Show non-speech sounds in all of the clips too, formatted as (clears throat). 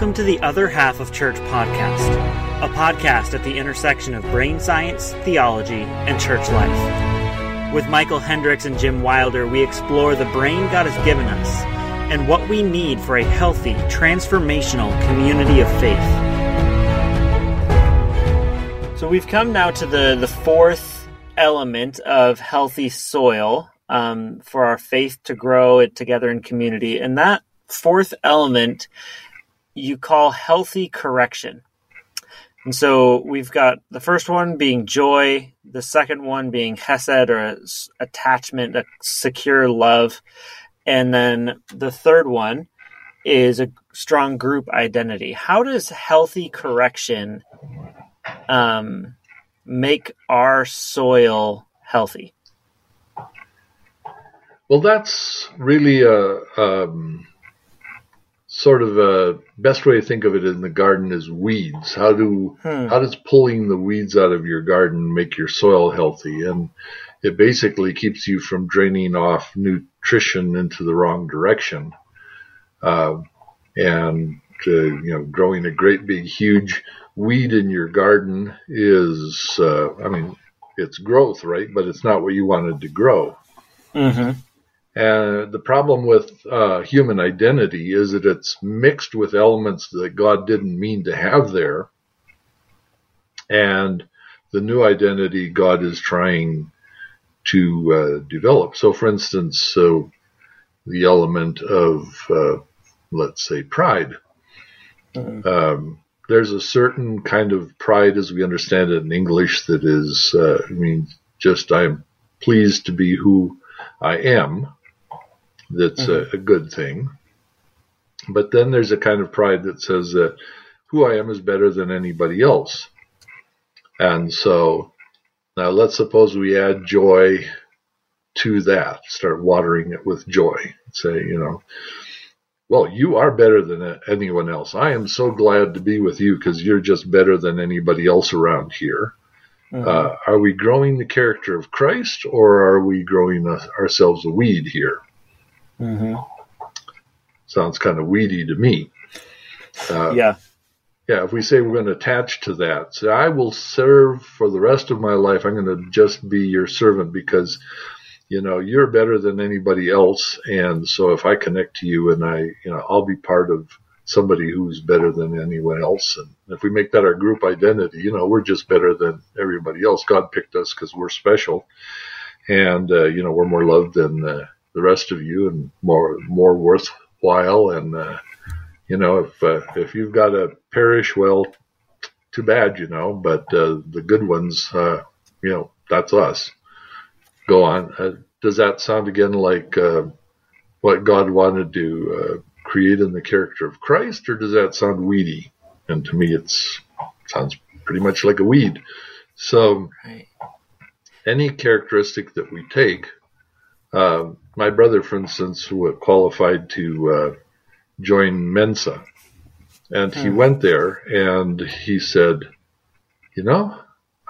Welcome to the Other Half of Church podcast, a podcast at the intersection of brain science, theology, and church life. With Michel Hendricks and Jim Wilder, we explore the brain God has given us and what we need for a healthy, transformational community of faith. So we've come now to the, the fourth element of healthy soil um, for our faith to grow it together in community. And that fourth element you call healthy correction. And so we've got the first one being joy, the second one being hesed or attachment, a secure love, and then the third one is a strong group identity. How does healthy correction um, make our soil healthy? Well, that's really a um, sort of a best way to think of it in the garden is weeds. How do hmm. how does pulling the weeds out of your garden make your soil healthy? And it basically keeps you from draining off nutrition into the wrong direction. Uh, and uh, you know, growing a great big huge weed in your garden is, uh, I mean, it's growth, right? But it's not what you wanted to grow. Mm-hmm. And the problem with uh, human identity is that it's mixed with elements that God didn't mean to have there. And the new identity God is trying to uh, develop. So, for instance, so the element of, uh, let's say, pride. Mm-hmm. Um, there's a certain kind of pride, as we understand it in English, that is, uh, I mean, just I'm pleased to be who I am that's mm-hmm. a, a, good thing. But then there's a kind of pride that says that who I am is better than anybody else. And so now let's suppose we add joy to that, start watering it with joy. Say, you know, well, you are better than anyone else. I am so glad to be with you because you're just better than anybody else around here. Mm-hmm. Uh, are we growing the character of Christ or are we growing a, ourselves a weed here? Mm-hmm. Sounds kind of weedy to me. Uh, yeah. Yeah, if we say we're going to attach to that, say, I will serve for the rest of my life. I'm going to just be your servant because, you know, you're better than anybody else. And so if I connect to you and I, you know, I'll be part of somebody who's better than anyone else. And if we make that our group identity, you know, we're just better than everybody else. God picked us because we're special. And, uh, you know, we're more loved than, uh, the rest of you and more more worthwhile. And uh, you know, if uh, if you've got a parish, well, too bad, you know. But uh, the good ones, uh, you know, that's us. Go on. Uh, does that sound again like uh, what God wanted to uh, create in the character of Christ, or does that sound weedy? And to me, it's sounds pretty much like a weed. So, any characteristic that we take uh, my brother, for instance, who qualified to uh, join Mensa, and he hmm. went there and he said, "You know,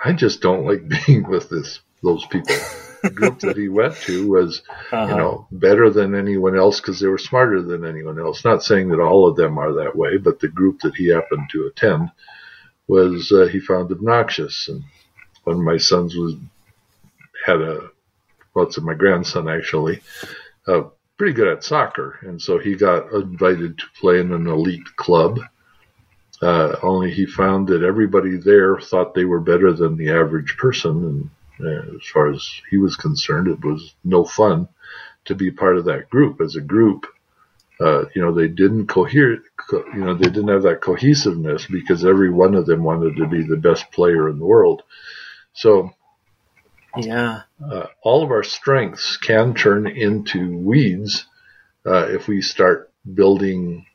I just don't like (laughs) being with this those people." the (laughs) group that he went to was, uh-huh. you know, better than anyone else because they were smarter than anyone else. Not saying that all of them are that way, but the group that he happened to attend was uh, he found obnoxious. And one of my sons was had a well, it's my grandson actually, uh, pretty good at soccer, and so he got invited to play in an elite club. Uh, only he found that everybody there thought they were better than the average person, and uh, as far as he was concerned, it was no fun to be part of that group. As a group, uh, you know, they didn't cohere, co- you know, they didn't have that cohesiveness because every one of them wanted to be the best player in the world. So yeah. Uh, all of our strengths can turn into weeds uh, if we start building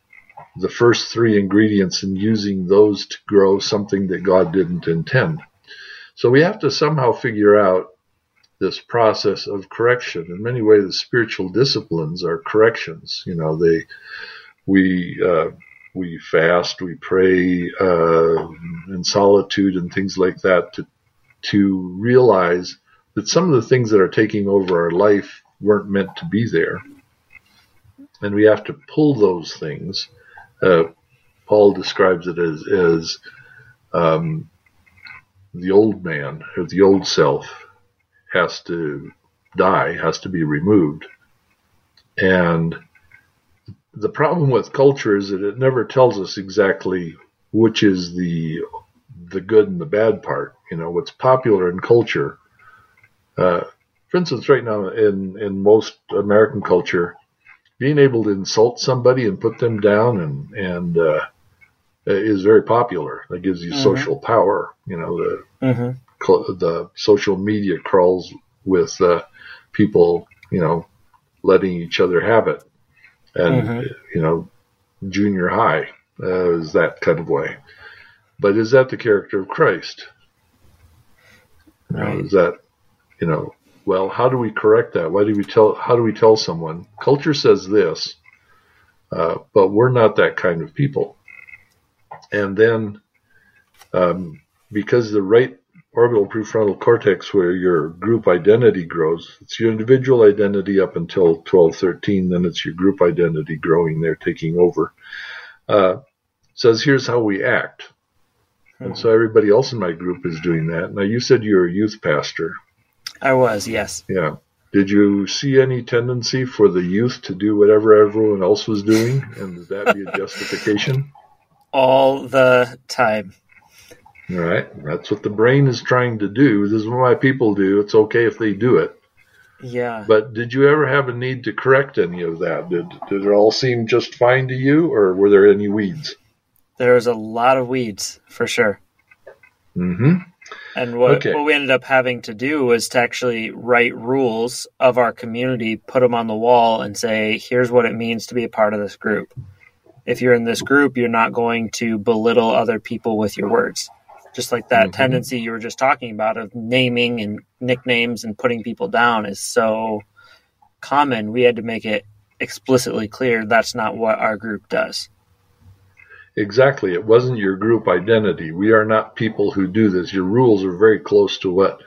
the first three ingredients and using those to grow something that God didn't intend. So we have to somehow figure out this process of correction. In many ways, the spiritual disciplines are corrections. You know, they we uh, we fast, we pray uh, in solitude, and things like that to to realize that some of the things that are taking over our life weren't meant to be there. And we have to pull those things. Uh, Paul describes it as as um, the old man or the old self has to die, has to be removed, and the problem with culture is that it never tells us exactly which is the the good and the bad part. You know, what's popular in culture. Uh, for instance, right now in in most American culture, being able to insult somebody and put them down and and uh, is very popular. That gives you mm-hmm. social power. You know, the mm-hmm. the social media crawls with uh, people. You know, letting each other have it, and mm-hmm. you know, junior high uh, is that kind of way. But is that the character of Christ? Right. You know, is that you know? Well, how do we correct that? Why do we tell? How do we tell someone? Culture says this, uh, but we're not that kind of people. And then, um, because the right orbital prefrontal cortex, where your group identity grows, it's your individual identity up until 12, 13, then it's your group identity growing there, taking over. Uh, says, here's how we act. And hmm. so everybody else in my group is doing that. Now, you said you're a youth pastor. I was, yes. Yeah. Did you see any tendency for the youth to do whatever everyone else was doing? And would that be a justification? All the time. All right. That's what the brain is trying to do. This is what my people do. It's okay if they do it. Yeah. But did you ever have a need to correct any of that? Did did it all seem just fine to you, or were there any weeds? There was a lot of weeds for sure. Mm-hmm. And what, okay. what we ended up having to do was to actually write rules of our community, put them on the wall, and say, here's what it means to be a part of this group. If you're in this group, you're not going to belittle other people with your words. Just like that mm-hmm. tendency you were just talking about of naming and nicknames and putting people down is so common. We had to make it explicitly clear that's not what our group does. Exactly. It wasn't your group identity. We are not people who do this. Your rules are very close to what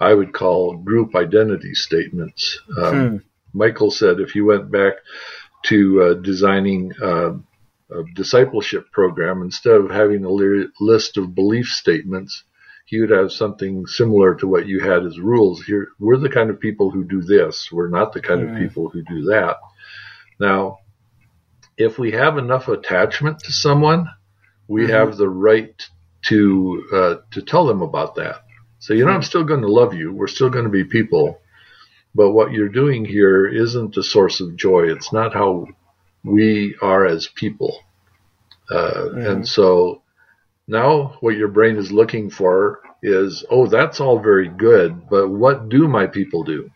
I would call group identity statements. Um, hmm. Michel said if you went back to uh, designing uh, a discipleship program, instead of having a list of belief statements, he would have something similar to what you had as rules. Here, we're the kind of people who do this. We're not the kind of people who do that. Now, if we have enough attachment to someone, we mm-hmm. have the right to uh, to tell them about that. So you know, I'm still going to love you. We're still going to be people, but what you're doing here isn't a source of joy. It's not how we are as people. Uh, mm-hmm. And so now what your brain is looking for is, oh, that's all very good, but what do my people do?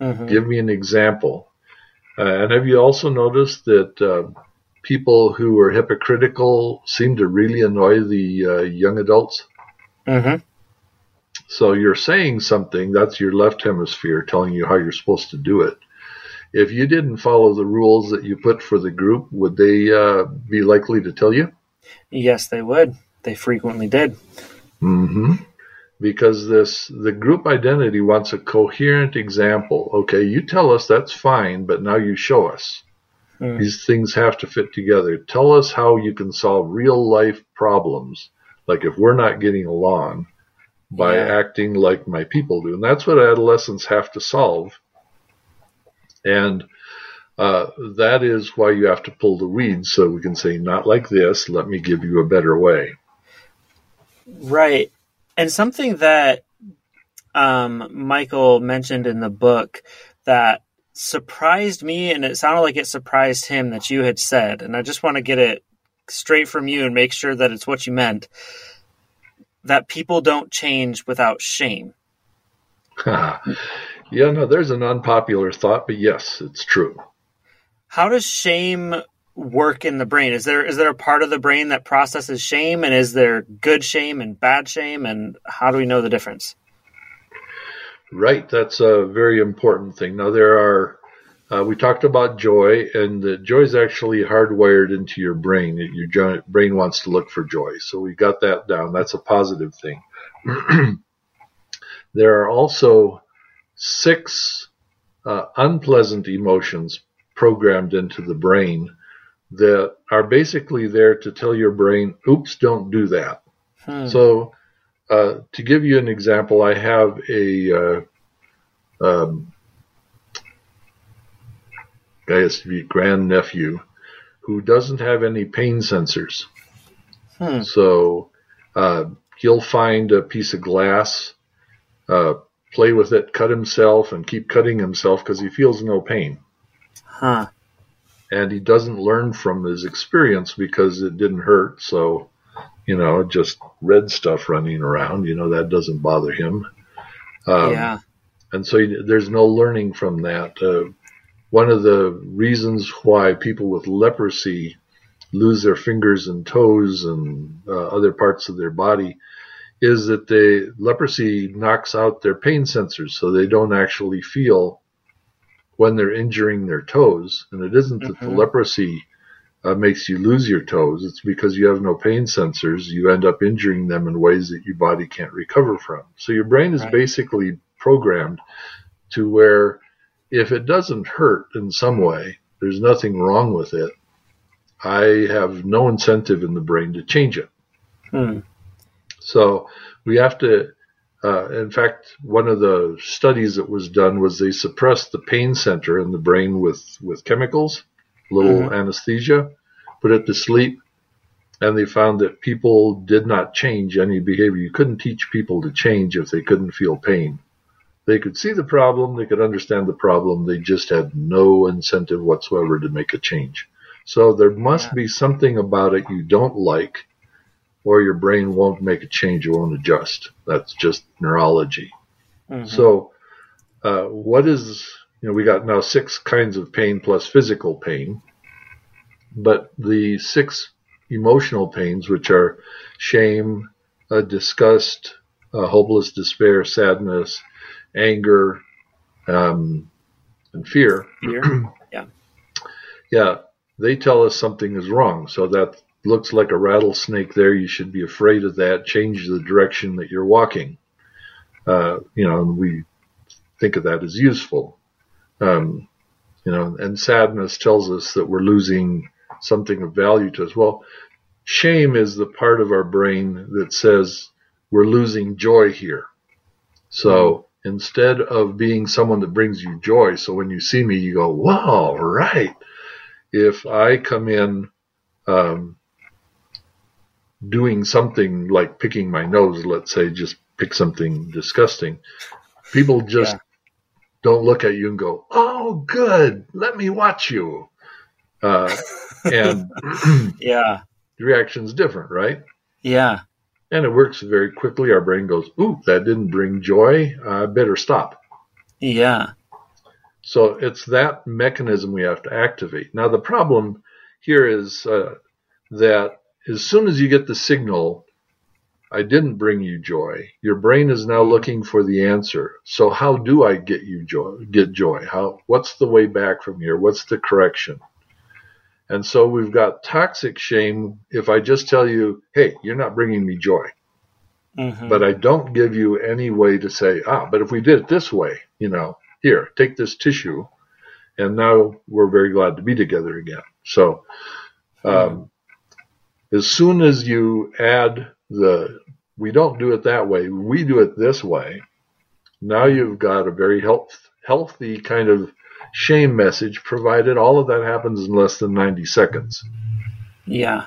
Mm-hmm. Give me an example. Uh, and have you also noticed that uh, people who are hypocritical seem to really annoy the uh, young adults? Mm-hmm. So you're saying something, that's your left hemisphere telling you how you're supposed to do it. If you didn't follow the rules that you put for the group, would they uh, be likely to tell you? Yes, they would. They frequently did. Mm-hmm because this the group identity wants a coherent example. Okay, you tell us that's fine, but now you show us. Mm. These things have to fit together. Tell us how you can solve real life problems, like if we're not getting along, by yeah. acting like my people do. And that's what adolescents have to solve. And uh, that is why you have to pull the weeds so we can say, not like this, let me give you a better way. Right. And something that um, Michel mentioned in the book that surprised me, and it sounded like it surprised him that you had said, and I just want to get it straight from you and make sure that it's what you meant that people don't change without shame. (laughs) yeah, no, there's an unpopular thought, but yes, it's true. How does shame work in the brain? Is there is there a part of the brain that processes shame, and is there good shame and bad shame, and how do we know the difference? Right, that's a very important thing. Now there are. Uh, we talked about joy, and the joy is actually hardwired into your brain. Your brain wants to look for joy, so we got that down. That's a positive thing. (clears throat) there are also six uh, unpleasant emotions programmed into the brain that are basically there to tell your brain, oops, don't do that. Hmm. So, uh, to give you an example, I have a uh, um, I guess grand nephew who doesn't have any pain sensors. Hmm. So uh, he'll find a piece of glass, uh, play with it, cut himself, and keep cutting himself because he feels no pain. Huh. And he doesn't learn from his experience because it didn't hurt. So, you know, just red stuff running around, you know, that doesn't bother him. Um, yeah. And so he, there's no learning from that. Uh, one of the reasons why people with leprosy lose their fingers and toes and uh, other parts of their body is that the leprosy knocks out their pain sensors so they don't actually feel when they're injuring their toes and it isn't mm-hmm. that the mm-hmm. leprosy uh, makes you lose your toes it's because you have no pain sensors you end up injuring them in ways that your body can't recover from so your brain is right. basically programmed to where if it doesn't hurt in some way there's nothing wrong with it I have no incentive in the brain to change it. Hmm. So we have to. Uh, in fact, one of the studies that was done was they suppressed the pain center in the brain with with chemicals, little mm-hmm. anesthesia, put it to sleep, and they found that people did not change any behavior. You couldn't teach people to change if they couldn't feel pain. They could see the problem, they could understand the problem, they just had no incentive whatsoever to make a change. So there must yeah. be something about it you don't like, or your brain won't make a change, it won't adjust. That's just neurology. Mm-hmm. So, uh, what is, you know, we got now six kinds of pain plus physical pain, but the six emotional pains, which are shame, uh, disgust, uh, hopeless despair, sadness, anger, um, and fear. Fear. (clears throat) yeah. Yeah they tell us something is wrong. So that looks like a rattlesnake there. You should be afraid of that. Change the direction that you're walking. Uh, you know, and we think of that as useful. Um, you know, and sadness tells us that we're losing something of value to us. Well, shame is the part of our brain that says we're losing joy here. So mm-hmm. instead of being someone that brings you joy, so when you see me, you go, wow, right if I come in um, doing something like picking my nose, let's say, just pick something disgusting, people just yeah. don't look at you and go, "Oh, good, let me watch you," uh, (laughs) and (clears throat) yeah, the reaction's different, right? Yeah, and it works very quickly. Our brain goes, "Ooh, that didn't bring joy. I better stop." Yeah. So it's that mechanism we have to activate. Now, the problem here is uh, that as soon as you get the signal, I didn't bring you joy, your brain is now looking for the answer. So how do I get you joy, get joy? How, what's the way back from here? What's the correction? And so we've got toxic shame. If I just tell you, hey, you're not bringing me joy, mm-hmm. but I don't give you any way to say, ah, but if we did it this way, you know, here, take this tissue. And now we're very glad to be together again. So, um, as soon as you add the, we don't do it that way, we do it this way. Now you've got a very health, healthy kind of shame message, provided all of that happens in less than 90 seconds. Yeah.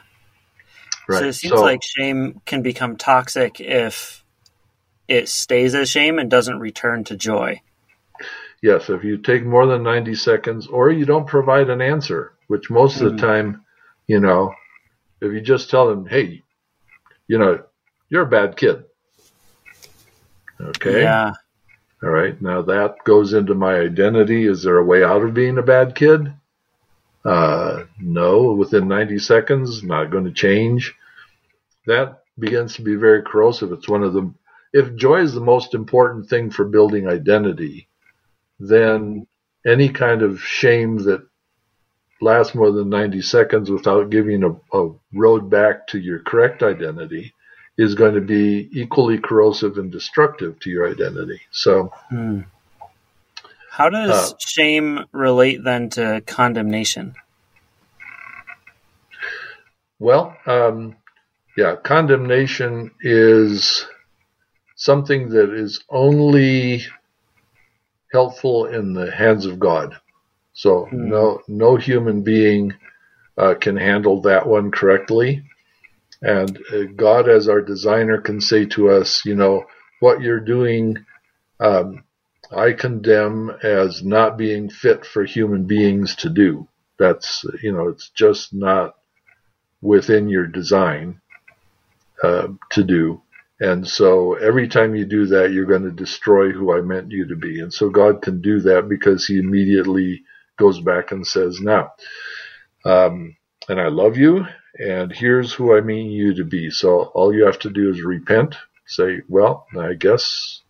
Right. So it seems so, like shame can become toxic if it stays as shame and doesn't return to joy yes, if you take more than 90 seconds or you don't provide an answer, which most mm-hmm. of the mm-hmm. time, you know, if you just tell them, hey, you know, you're a bad kid. Okay. Yeah. All right. Now that goes into my identity. Is there a way out of being a bad kid? Uh, no. Within 90 seconds, not going to change. That begins to be very corrosive. It's one of the, if joy is the most important thing for building identity, then any kind of shame that lasts more than 90 seconds without giving a, a road back to your correct identity is going to be equally corrosive and destructive to your identity. So, hmm. how does uh, shame relate then to condemnation? Well, um, yeah, condemnation is something that is only helpful in the hands of God. So mm. no no human being uh, can handle that one correctly. And uh, God, as our designer, can say to us, you know, what you're doing, um, I condemn as not being fit for human beings to do. That's, you know, it's just not within your design uh, to do. And so every time you do that, you're going to destroy who I meant you to be. And so God can do that because he immediately goes back and says, now, um, and I love you, and here's who I mean you to be. So all you have to do is repent, say, well, I guess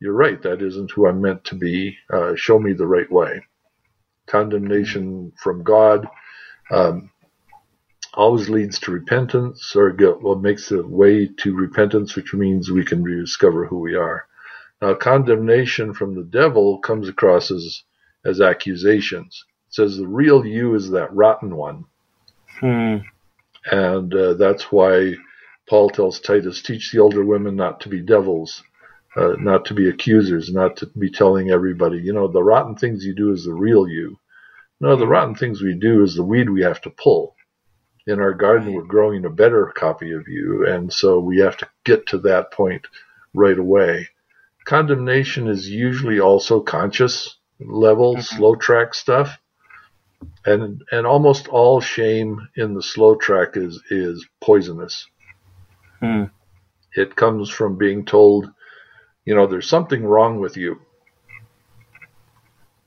you're right. That isn't who I'm meant to be. Uh, show me the right way. Condemnation from God um, always leads to repentance, or what makes the way to repentance, which means we can rediscover who we are. Now, condemnation from the devil comes across as as accusations. It says the real you is that rotten one. Hmm. And uh, that's why Paul tells Titus, teach the older women not to be devils, uh, not to be accusers, not to be telling everybody, you know, the rotten things you do is the real you. No, the rotten things we do is the weed we have to pull. In our garden, we're growing a better copy of you, and so we have to get to that point right away. Condemnation is usually also conscious level, mm-hmm. slow track stuff and and almost all shame in the slow track is is poisonous. Hmm. It comes from being told, you know, there's something wrong with you.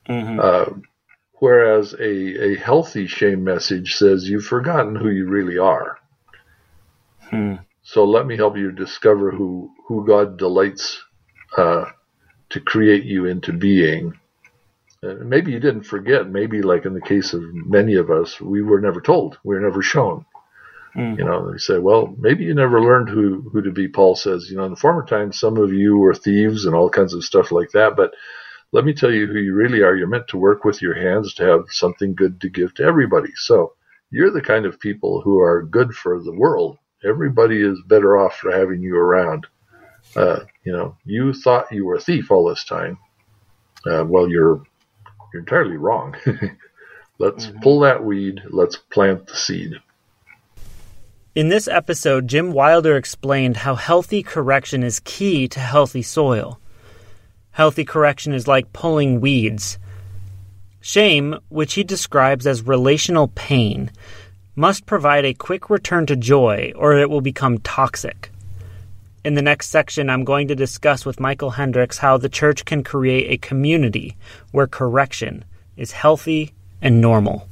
Mm-hmm. Uh, whereas a a healthy shame message says you've forgotten who you really are. Hmm. So let me help you discover who who God delights uh, to create you into being maybe you didn't forget. Maybe, like in the case of many of us, we were never told. We were never shown. Mm. You know, they say, well, maybe you never learned who, who to be. Paul says, you know, in the former times, some of you were thieves and all kinds of stuff like that. But let me tell you who you really are. You're meant to work with your hands to have something good to give to everybody. So you're the kind of people who are good for the world. Everybody is better off for having you around. Uh, you know, you thought you were a thief all this time. Uh, well, you're you're entirely wrong. (laughs) let's mm-hmm. pull that weed. Let's plant the seed. In this episode, Jim Wilder explained how healthy correction is key to healthy soil. Healthy correction is like pulling weeds. Shame, which he describes as relational pain, must provide a quick return to joy or it will become toxic. In the next section, I'm going to discuss with Michel Hendricks how the church can create a community where correction is healthy and normal.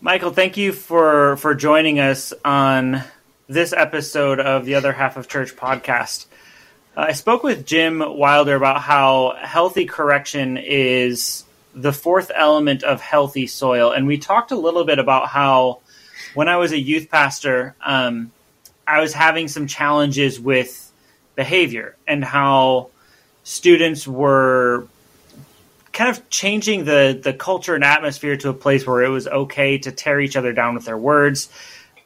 Michel, thank you for, for joining us on this episode of the Other Half of Church podcast. Uh, I spoke with Jim Wilder about how healthy correction is the fourth element of healthy soil. And we talked a little bit about how when I was a youth pastor, um, I was having some challenges with behavior and how students were kind of changing the the culture and atmosphere to a place where it was okay to tear each other down with their words.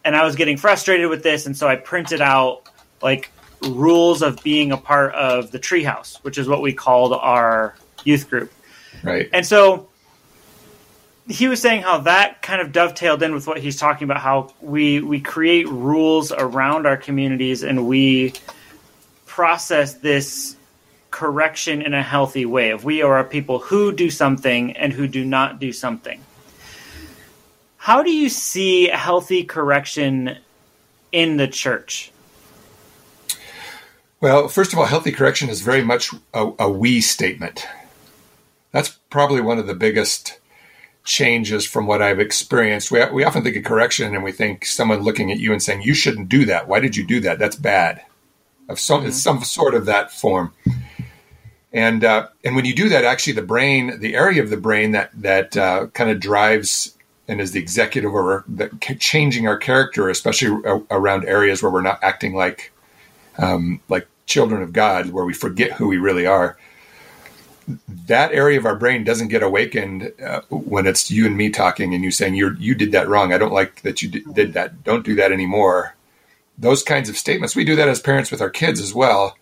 And I was getting frustrated with this, and so I printed out like rules of being a part of the treehouse, which is what we called our youth group. Right. And so he was saying how that kind of dovetailed in with what he's talking about how we we create rules around our communities and we process this correction in a healthy way. If we are a people who do something and who do not do something. How do you see healthy correction in the church? Well first of all healthy correction is very much a, a we statement. That's probably one of the biggest changes from what I've experienced. We, we often think of correction and we think someone looking at you and saying, you shouldn't do that. Why did you do that? That's bad. Of some, mm-hmm. some sort of that form. And, uh, and when you do that, actually the brain, the area of the brain that, that uh, kind of drives and is the executive over the, changing our character, especially around areas where we're not acting like, um, like children of God, where we forget who we really are that area of our brain doesn't get awakened uh, when it's you and me talking and you saying you you did that wrong. I don't like that you did, did that. Don't do that anymore. Those kinds of statements. We do that as parents with our kids as well.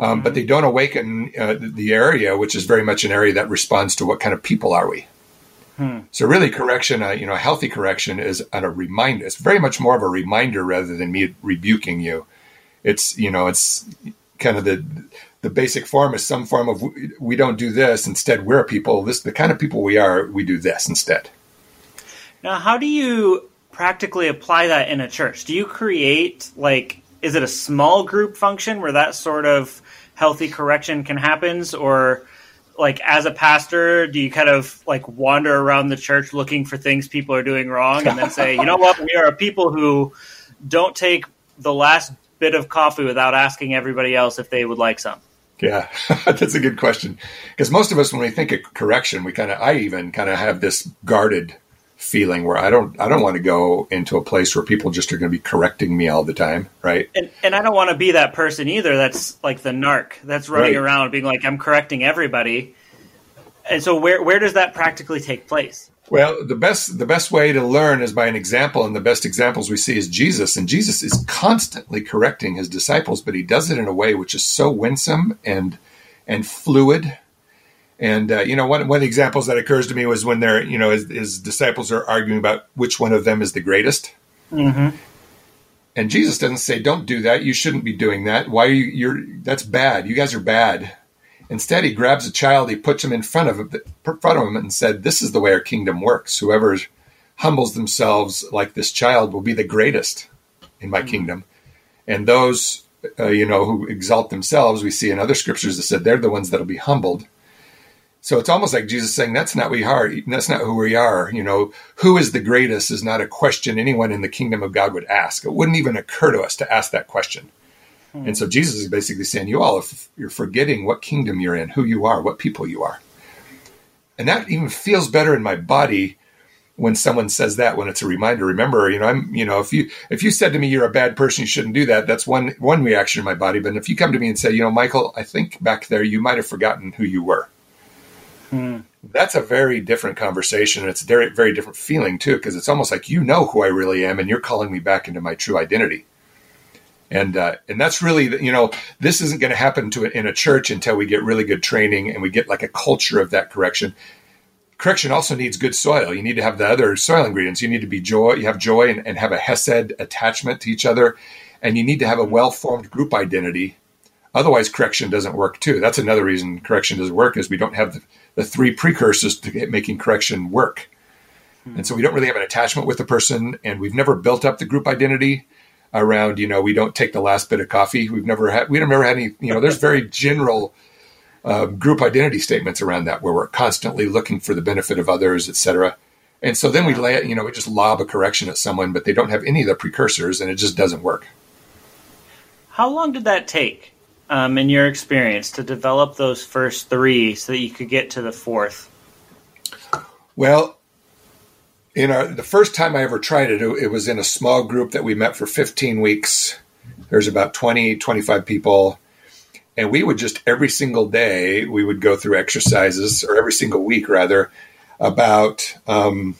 Um, mm-hmm. But they don't awaken uh, the area, which is very much an area that responds to what kind of people are we. Hmm. So really, correction, uh, you know, a healthy correction is a reminder. It's very much more of a reminder rather than me rebuking you. It's you know, it's kind of the the basic form is some form of we don't do this. Instead, we're people. This the kind of people we are. We do this instead. Now, how do you practically apply that in a church? Do you create like is it a small group function where that sort of healthy correction can happen, or like as a pastor, do you kind of like wander around the church looking for things people are doing wrong, and then say, you know what, we are a people who don't take the last bit of coffee without asking everybody else if they would like some? Yeah, (laughs) that's a good question. Because most of us, when we think of correction, we kind of, I even kind of have this guarded feeling where I don't, I don't want to go into a place where people just are going to be correcting me all the time, right? And, and I don't want to be that person either. That's like the narc that's running right. around being like, I'm correcting everybody. And so, where where does that practically take place? Well, the best the best way to learn is by an example, and the best examples we see is Jesus. And Jesus is constantly correcting his disciples, but he does it in a way which is so winsome and and fluid. And uh, you know, one one of the examples that occurs to me was when they're you know his, his disciples are arguing about which one of them is the greatest. Mm-hmm. And Jesus doesn't say, "Don't do that. You shouldn't be doing that. Why are you? You're that's bad. You guys are bad." Instead, he grabs a child, he puts him in front of him, front of him, and said, "This is the way our kingdom works. Whoever humbles themselves like this child will be the greatest in my mm-hmm. kingdom." And those, uh, you know, who exalt themselves, we see in other scriptures that said they're the ones that'll be humbled. So it's almost like Jesus saying, "That's not we are. That's not who we are." You know, who is the greatest is not a question anyone in the kingdom of God would ask. It wouldn't even occur to us to ask that question. And so Jesus is basically saying, you all, if you're forgetting what kingdom you're in, who you are, what people you are. And that even feels better in my body when someone says that when it's a reminder. Remember you know i'm you know if you if you said to me you're a bad person you shouldn't do that that's one one reaction in my body. But if you come to me and say you know michel i think back there you might have forgotten who you were. Hmm. that's a very different conversation. And it's a very very different feeling too because it's almost like you know who i really am and you're calling me back into my true identity and uh, and that's really you know this isn't going to happen to in a church until we get really good training and we get like a culture of that correction. Correction also needs good soil. You need to have the other soil ingredients. You need to be joy you have joy and, and have a hesed attachment to each other. And you need to have a well-formed group identity. Otherwise correction doesn't work too. That's another reason correction doesn't work is we don't have the, the three precursors to making correction work. And so we don't really have an attachment with the person and we've never built up the group identity around, you know, we don't take the last bit of coffee. We've never had, we've never had any, you know, there's very general uh, group identity statements around that where we're constantly looking for the benefit of others, et cetera. And so then we lay it, you know, we just lob a correction at someone, but they don't have any of the precursors and it just doesn't work. How long did that take um, in your experience to develop those first three so that you could get to the fourth? Well, in our the first time I ever tried it, it was in a small group that we met for 15 weeks. There's about 20, 25 people. And we would just every single day, we would go through exercises, or every single week rather, about, um,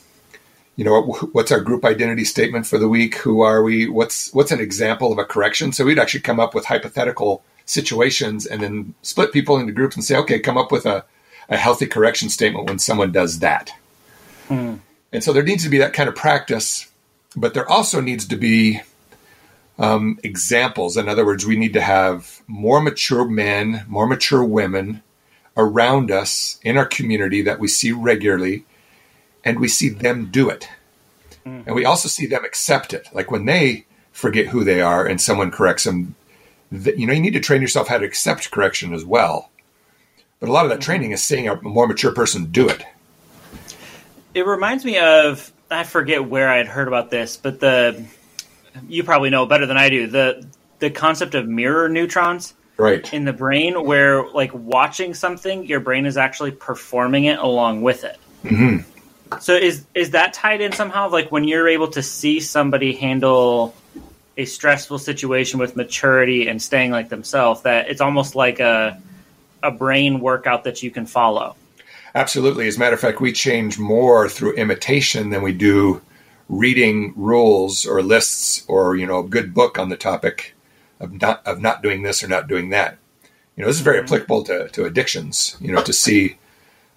you know, what's our group identity statement for the week? Who are we? What's what's an example of a correction? So we'd actually come up with hypothetical situations and then split people into groups and say, okay, come up with a, a healthy correction statement when someone does that. Hmm. And so there needs to be that kind of practice, but there also needs to be um, examples. In other words, we need to have more mature men, more mature women around us in our community that we see regularly, and we see them do it. Mm. And we also see them accept it. Like when they forget who they are and someone corrects them, you know, you need to train yourself how to accept correction as well. But a lot of that mm-hmm. training is seeing a more mature person do it it reminds me of I forget where I had heard about this, but the you probably know better than I do the the concept of mirror neurons right in the brain where like watching something your brain is actually performing it along with it mm-hmm. so is is that tied in somehow like when you're able to see somebody handle a stressful situation with maturity and staying like themselves that it's almost like a a brain workout that you can follow. Absolutely. As a matter of fact, we change more through imitation than we do reading rules or lists or you know a good book on the topic of not of not doing this or not doing that. You know, this is very mm-hmm. applicable to, to addictions. You know, to see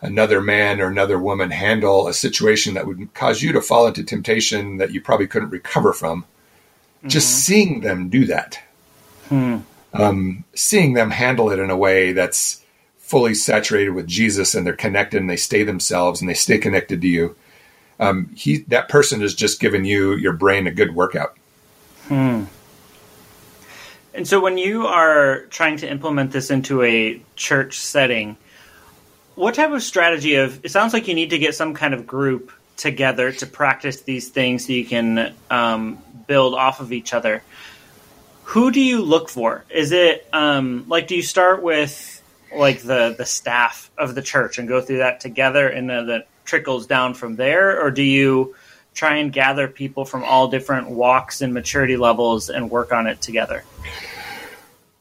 another man or another woman handle a situation that would cause you to fall into temptation that you probably couldn't recover from. Mm-hmm. Just seeing them do that, hmm. um, seeing them handle it in a way that's fully saturated with Jesus and they're connected and they stay themselves and they stay connected to you. Um, he that person has just given you your brain a good workout. Hmm. And so, when you are trying to implement this into a church setting, what type of strategy of it sounds like you need to get some kind of group together to practice these things so you can um, build off of each other. Who do you look for? Is it um, like do you start with like the the staff of the church and go through that together and then it trickles down from there, or do you try and gather people from all different walks and maturity levels and work on it together?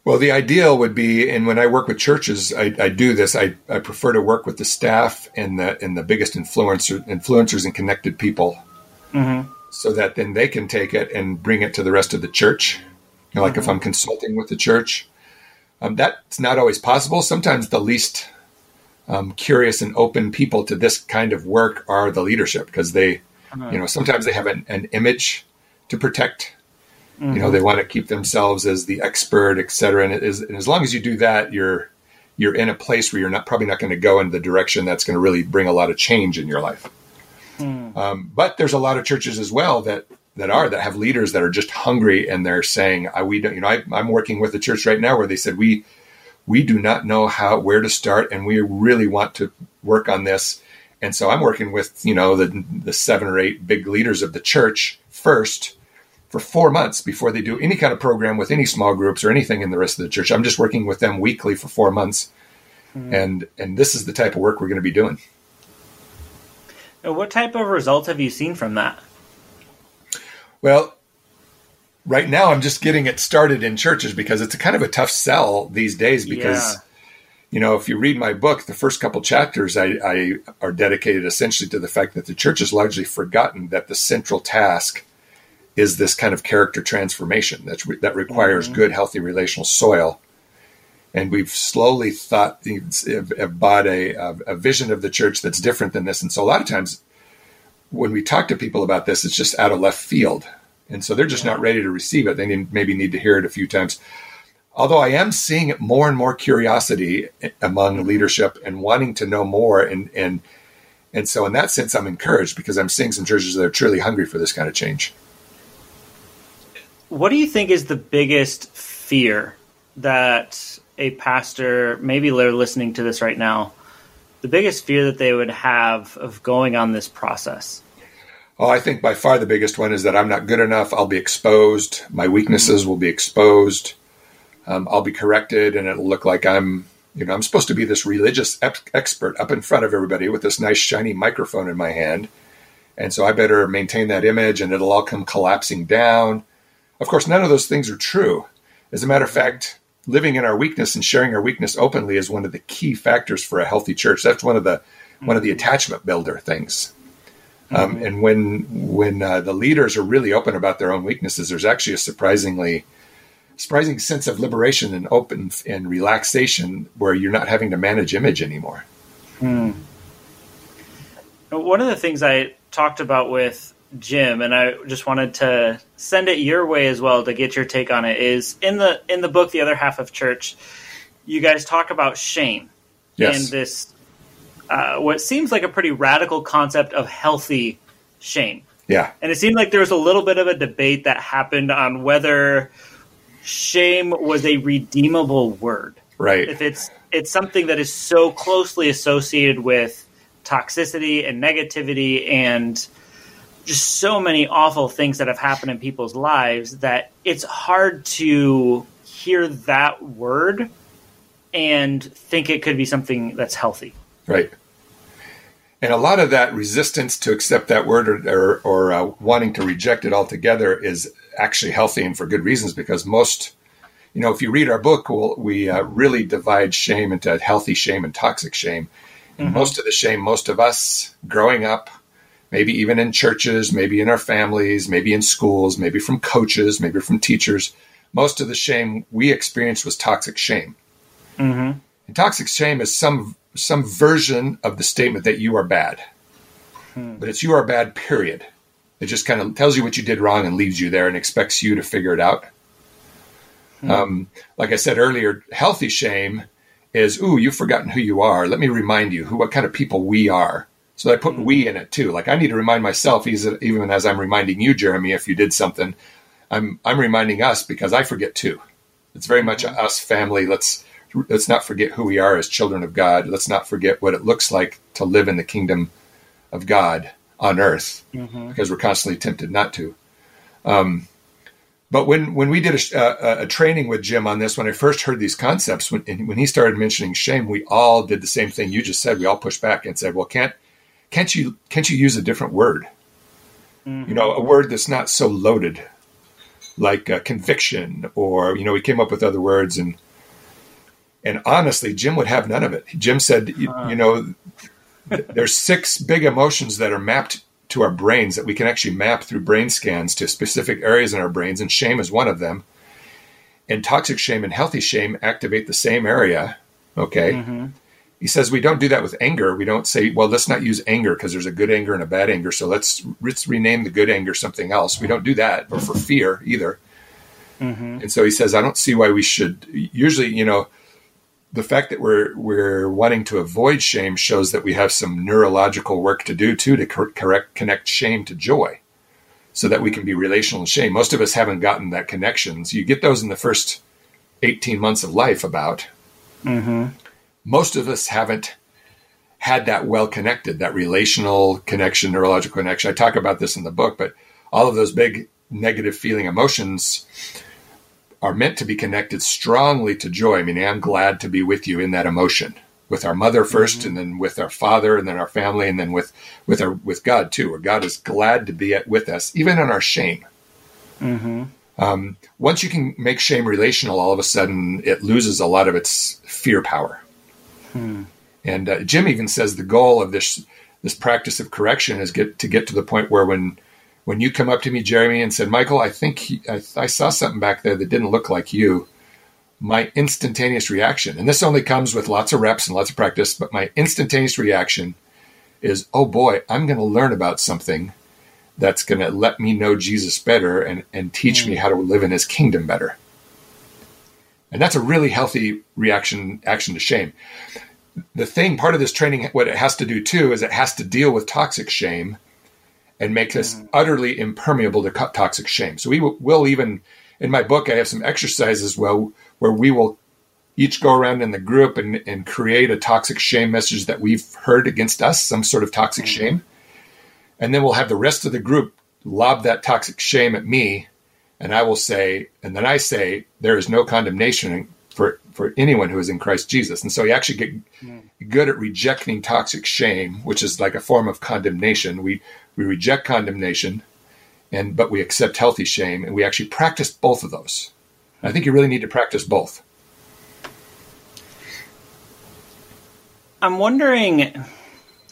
Well, the ideal would be, and when I work with churches, I, I do this. I, I prefer to work with the staff and the and the biggest influencer, influencers and connected people, mm-hmm. so that then they can take it and bring it to the rest of the church. You know, like mm-hmm. if I'm consulting with the church, um, that's not always possible. Sometimes the least um, curious and open people to this kind of work are the leadership because they, mm-hmm. you know, sometimes they have an, an image to protect Mm-hmm. You know, they want to keep themselves as the expert, et cetera. And, is, and as long as you do that, you're you're in a place where you're not probably not going to go in the direction that's going to really bring a lot of change in your life. Mm. Um, but there's a lot of churches as well that that are that have leaders that are just hungry and they're saying, I, "We don't." You know, I, I'm working with a church right now where they said we we do not know how where to start, and we really want to work on this. And so I'm working with you know the the seven or eight big leaders of the church first for four months before they do any kind of program with any small groups or anything in the rest of the church. I'm just working with them weekly for four months, mm. and and this is the type of work we're going to be doing. Now, what type of results have you seen from that? Well, right now I'm just getting it started in churches because it's a kind of a tough sell these days because. Yeah. You know, if you read my book, the first couple chapters I, I are dedicated essentially to the fact that the church has largely forgotten that the central task is this kind of character transformation that's re- that requires mm-hmm. good, healthy relational soil. And we've slowly thought, have bought a, a vision of the church that's different than this. And so a lot of times when we talk to people about this, it's just out of left field. And so they're just yeah. not ready to receive it. They need, maybe need to hear it a few times. Although I am seeing more and more curiosity among leadership and wanting to know more. And, and, and so in that sense, I'm encouraged because I'm seeing some churches that are truly hungry for this kind of change. What do you think is the biggest fear that a pastor, maybe they're listening to this right now, the biggest fear that they would have of going on this process? Oh, I think by far the biggest one is that I'm not good enough. I'll be exposed. My weaknesses will be exposed. Um, I'll be corrected, and it'll look like I'm, you know, I'm supposed to be this religious ep- expert up in front of everybody with this nice shiny microphone in my hand, and so I better maintain that image, and it'll all come collapsing down. Of course, none of those things are true. As a matter of fact, living in our weakness and sharing our weakness openly is one of the key factors for a healthy church. That's one of the mm-hmm. one of the attachment builder things. Um, mm-hmm. and when when uh, the leaders are really open about their own weaknesses, there's actually a surprisingly surprising sense of liberation and open and relaxation where you're not having to manage image anymore. Mm. One of the things I talked about with Jim, and I just wanted to send it your way as well to get your take on it. Is in the in the book, the other half of church, you guys talk about shame yes. and this uh, what seems like a pretty radical concept of healthy shame. Yeah, and it seemed like there was a little bit of a debate that happened on whether shame was a redeemable word. Right. If it's it's something that is so closely associated with toxicity and negativity and just so many awful things that have happened in people's lives that it's hard to hear that word and think it could be something that's healthy. Right. And a lot of that resistance to accept that word or, or, or uh, wanting to reject it altogether is actually healthy and for good reasons because most, you know, if you read our book, we'll, we uh, really divide shame into healthy shame and toxic shame. And mm-hmm. most of the shame, most of us growing up, maybe even in churches, maybe in our families, maybe in schools, maybe from coaches, maybe from teachers, most of the shame we experienced was toxic shame. Mm-hmm. And toxic shame is some some version of the statement that you are bad, hmm. but it's you are bad. Period. It just kind of tells you what you did wrong and leaves you there and expects you to figure it out. Hmm. Um, like I said earlier, healthy shame is, ooh, you've forgotten who you are. Let me remind you who, what kind of people we are. So I put hmm. we in it too. Like I need to remind myself, even as I'm reminding you, Jeremy, if you did something, I'm I'm reminding us because I forget too. It's very much a hmm. us family. Let's let's not forget who we are as children of God. Let's not forget what it looks like to live in the kingdom of God on earth, mm-hmm. because we're constantly tempted not to. Um, but when when we did a, a, a, training with Jim on this, when I first heard these concepts, when when he started mentioning shame, we all did the same thing you just said. We all pushed back and said, "Well, can't can't you can't you use a different word? Mm-hmm. You know, a word that's not so loaded, like uh, conviction, or you know, we came up with other words and." And honestly, Jim would have none of it. Jim said, you, you know, there's six big emotions that are mapped to our brains that we can actually map through brain scans to specific areas in our brains, and shame is one of them. And toxic shame and healthy shame activate the same area. Okay. Mm-hmm. He says we don't do that with anger. We don't say, well, let's not use anger because there's a good anger and a bad anger. So let's let's rename the good anger something else. We don't do that, or for fear either. Mm-hmm. And so he says, I don't see why we should. Usually, you know, the fact that we're we're wanting to avoid shame shows that we have some neurological work to do too to correct connect shame to joy so that we can be relational in shame most of us haven't gotten that connection so you get those in the first 18 months of life about mm-hmm. Most of us haven't had that well connected that relational connection neurological connection i talk about this in the book but all of those big negative feeling emotions are meant to be connected strongly to joy, I mean, I'm glad to be with you in that emotion with our mother 1st mm-hmm. and then with our father and then our family and then with with our with God too, where God is glad to be at, with us even in our shame. Mm-hmm. Um, once you can make shame relational, all of a sudden it loses a lot of its fear power. Hmm. And uh, Jim even says the goal of this this practice of correction is get to get to the point where when when you come up to me, Jeremy, and said, Michel, I think he, I, I saw something back there that didn't look like you, my instantaneous reaction, and this only comes with lots of reps and lots of practice, but my instantaneous reaction is, oh boy, I'm going to learn about something that's going to let me know Jesus better and, and teach mm. me how to live in his kingdom better. And that's a really healthy reaction, action to shame. The thing, part of this training, what it has to do too, is it has to deal with toxic shame and make us mm-hmm. utterly impermeable to toxic shame. So we will we'll even in my book I have some exercises where where we will each go around in the group and, and create a toxic shame message that we've heard against us, some sort of toxic mm-hmm. shame. And then we'll have the rest of the group lob that toxic shame at me. And I will say, and then I say, there is no condemnation for, for anyone who is in Christ Jesus. And so you actually get mm. good at rejecting toxic shame, which is like a form of condemnation. We we reject condemnation, and but we accept healthy shame, and we actually practice both of those. I think you really need to practice both. I'm wondering, I'm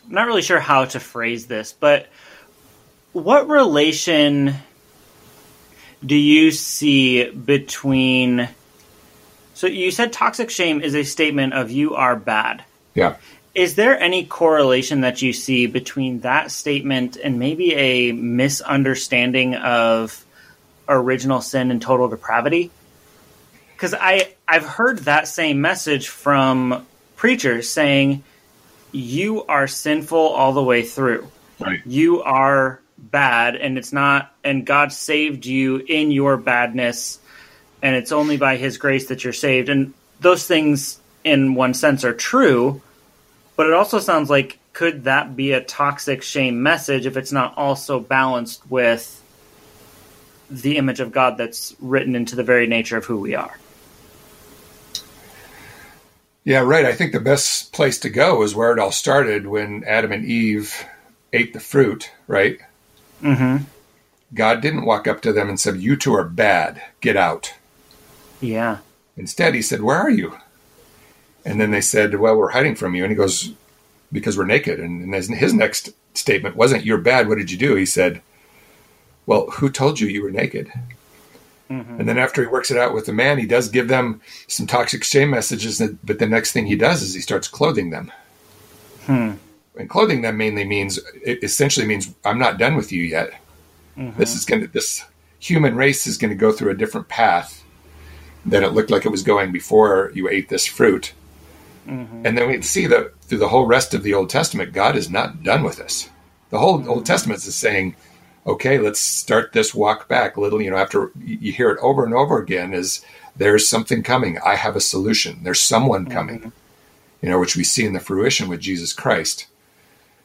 not really sure how to phrase this, but what relation do you see between so you said toxic shame is a statement of you are bad. Yeah. Is there any correlation that you see between that statement and maybe a misunderstanding of original sin and total depravity? Because I I've heard that same message from preachers saying you are sinful all the way through. Right. You are bad and it's not and God saved you in your badness and it's only by his grace that you're saved and those things in one sense are true but it also sounds like could that be a toxic shame message if it's not also balanced with the image of God that's written into the very nature of who we are? Yeah, right. I think the best place to go is where it all started when Adam and Eve ate the fruit, right? Mm-hmm. God didn't walk up to them and said, You two are bad, get out. Yeah. Instead, he said, Where are you? And then they said, Well, we're hiding from you. And he goes, Because we're naked. And, his, his next statement wasn't, You're bad. What did you do? He said, Well, who told you you were naked? Mm-hmm. And then after he works it out with the man, he does give them some toxic shame messages. But the next thing he does is he starts clothing them. Hmm. And clothing them mainly means, it essentially means, I'm not done with you yet. Mm-hmm. This is going to, this human race is going to go through a different path than it looked like it was going before you ate this fruit. Mm-hmm. And then we see that through the whole rest of the Old Testament, God is not done with us. The whole mm-hmm. Old Testament is saying, okay, let's start this walk back a little. You know, after you hear it over and over again, is there's something coming. I have a solution. There's someone coming. Mm-hmm. You know, which we see in the fruition with Jesus Christ.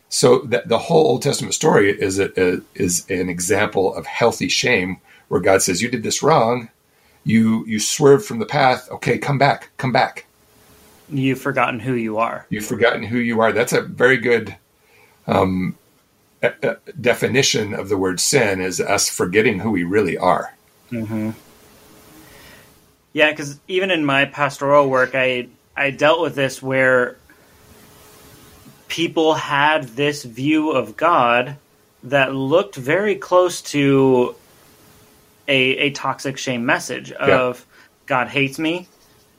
So the, the whole Old Testament story is a, a, is an example of healthy shame, where God says, "You did this wrong. You you swerved from the path. Okay, come back. Come back." You've forgotten who you are. You've forgotten who you are. That's a very good um, definition of the word sin is us forgetting who we really are. Mm-hmm. Yeah, because even in my pastoral work, I I dealt with this where people had this view of God that looked very close to a a toxic shame message of yeah. God hates me.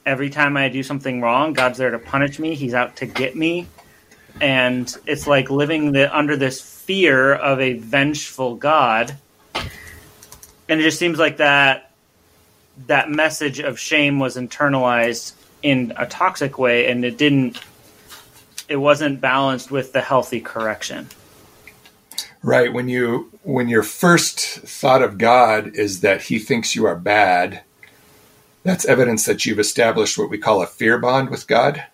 Every time I do something wrong, God's there to punish me. He's out to get me. And it's like living the, under this fear of a vengeful God. And it just seems like that that message of shame was internalized in a toxic way and it didn't it wasn't balanced with the healthy correction. Right. When you when your first thought of God is that he thinks you are bad, that's evidence that you've established what we call a fear bond with God.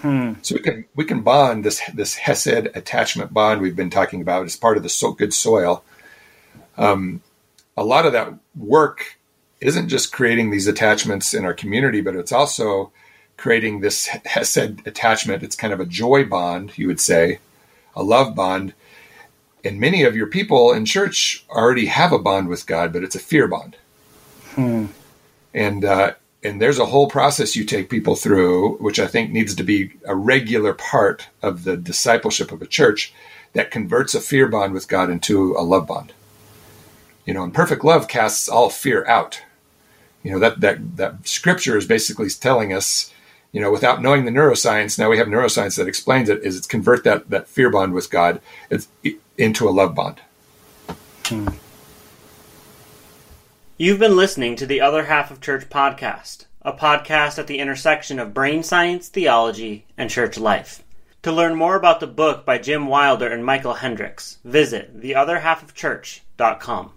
Hmm. So we can we can bond this this Hesed attachment bond we've been talking about as part of the so, good soil. Um, a lot of that work isn't just creating these attachments in our community, but it's also creating this (laughs) Hesed attachment. It's kind of a joy bond, you would say, a love bond. And many of your people in church already have a bond with God, but it's a fear bond. Hmm. And uh, and there's a whole process you take people through, which I think needs to be a regular part of the discipleship of a church that converts a fear bond with God into a love bond. You know, and perfect love casts all fear out. You know, that that that scripture is basically telling us you know, without knowing the neuroscience, now we have neuroscience that explains it, is it's convert that, that fear bond with God into a love bond. Hmm. You've been listening to the Other Half of Church podcast, a podcast at the intersection of brain science, theology, and church life. To learn more about the book by Jim Wilder and Michel Hendricks, visit theotherhalfofchurch.com.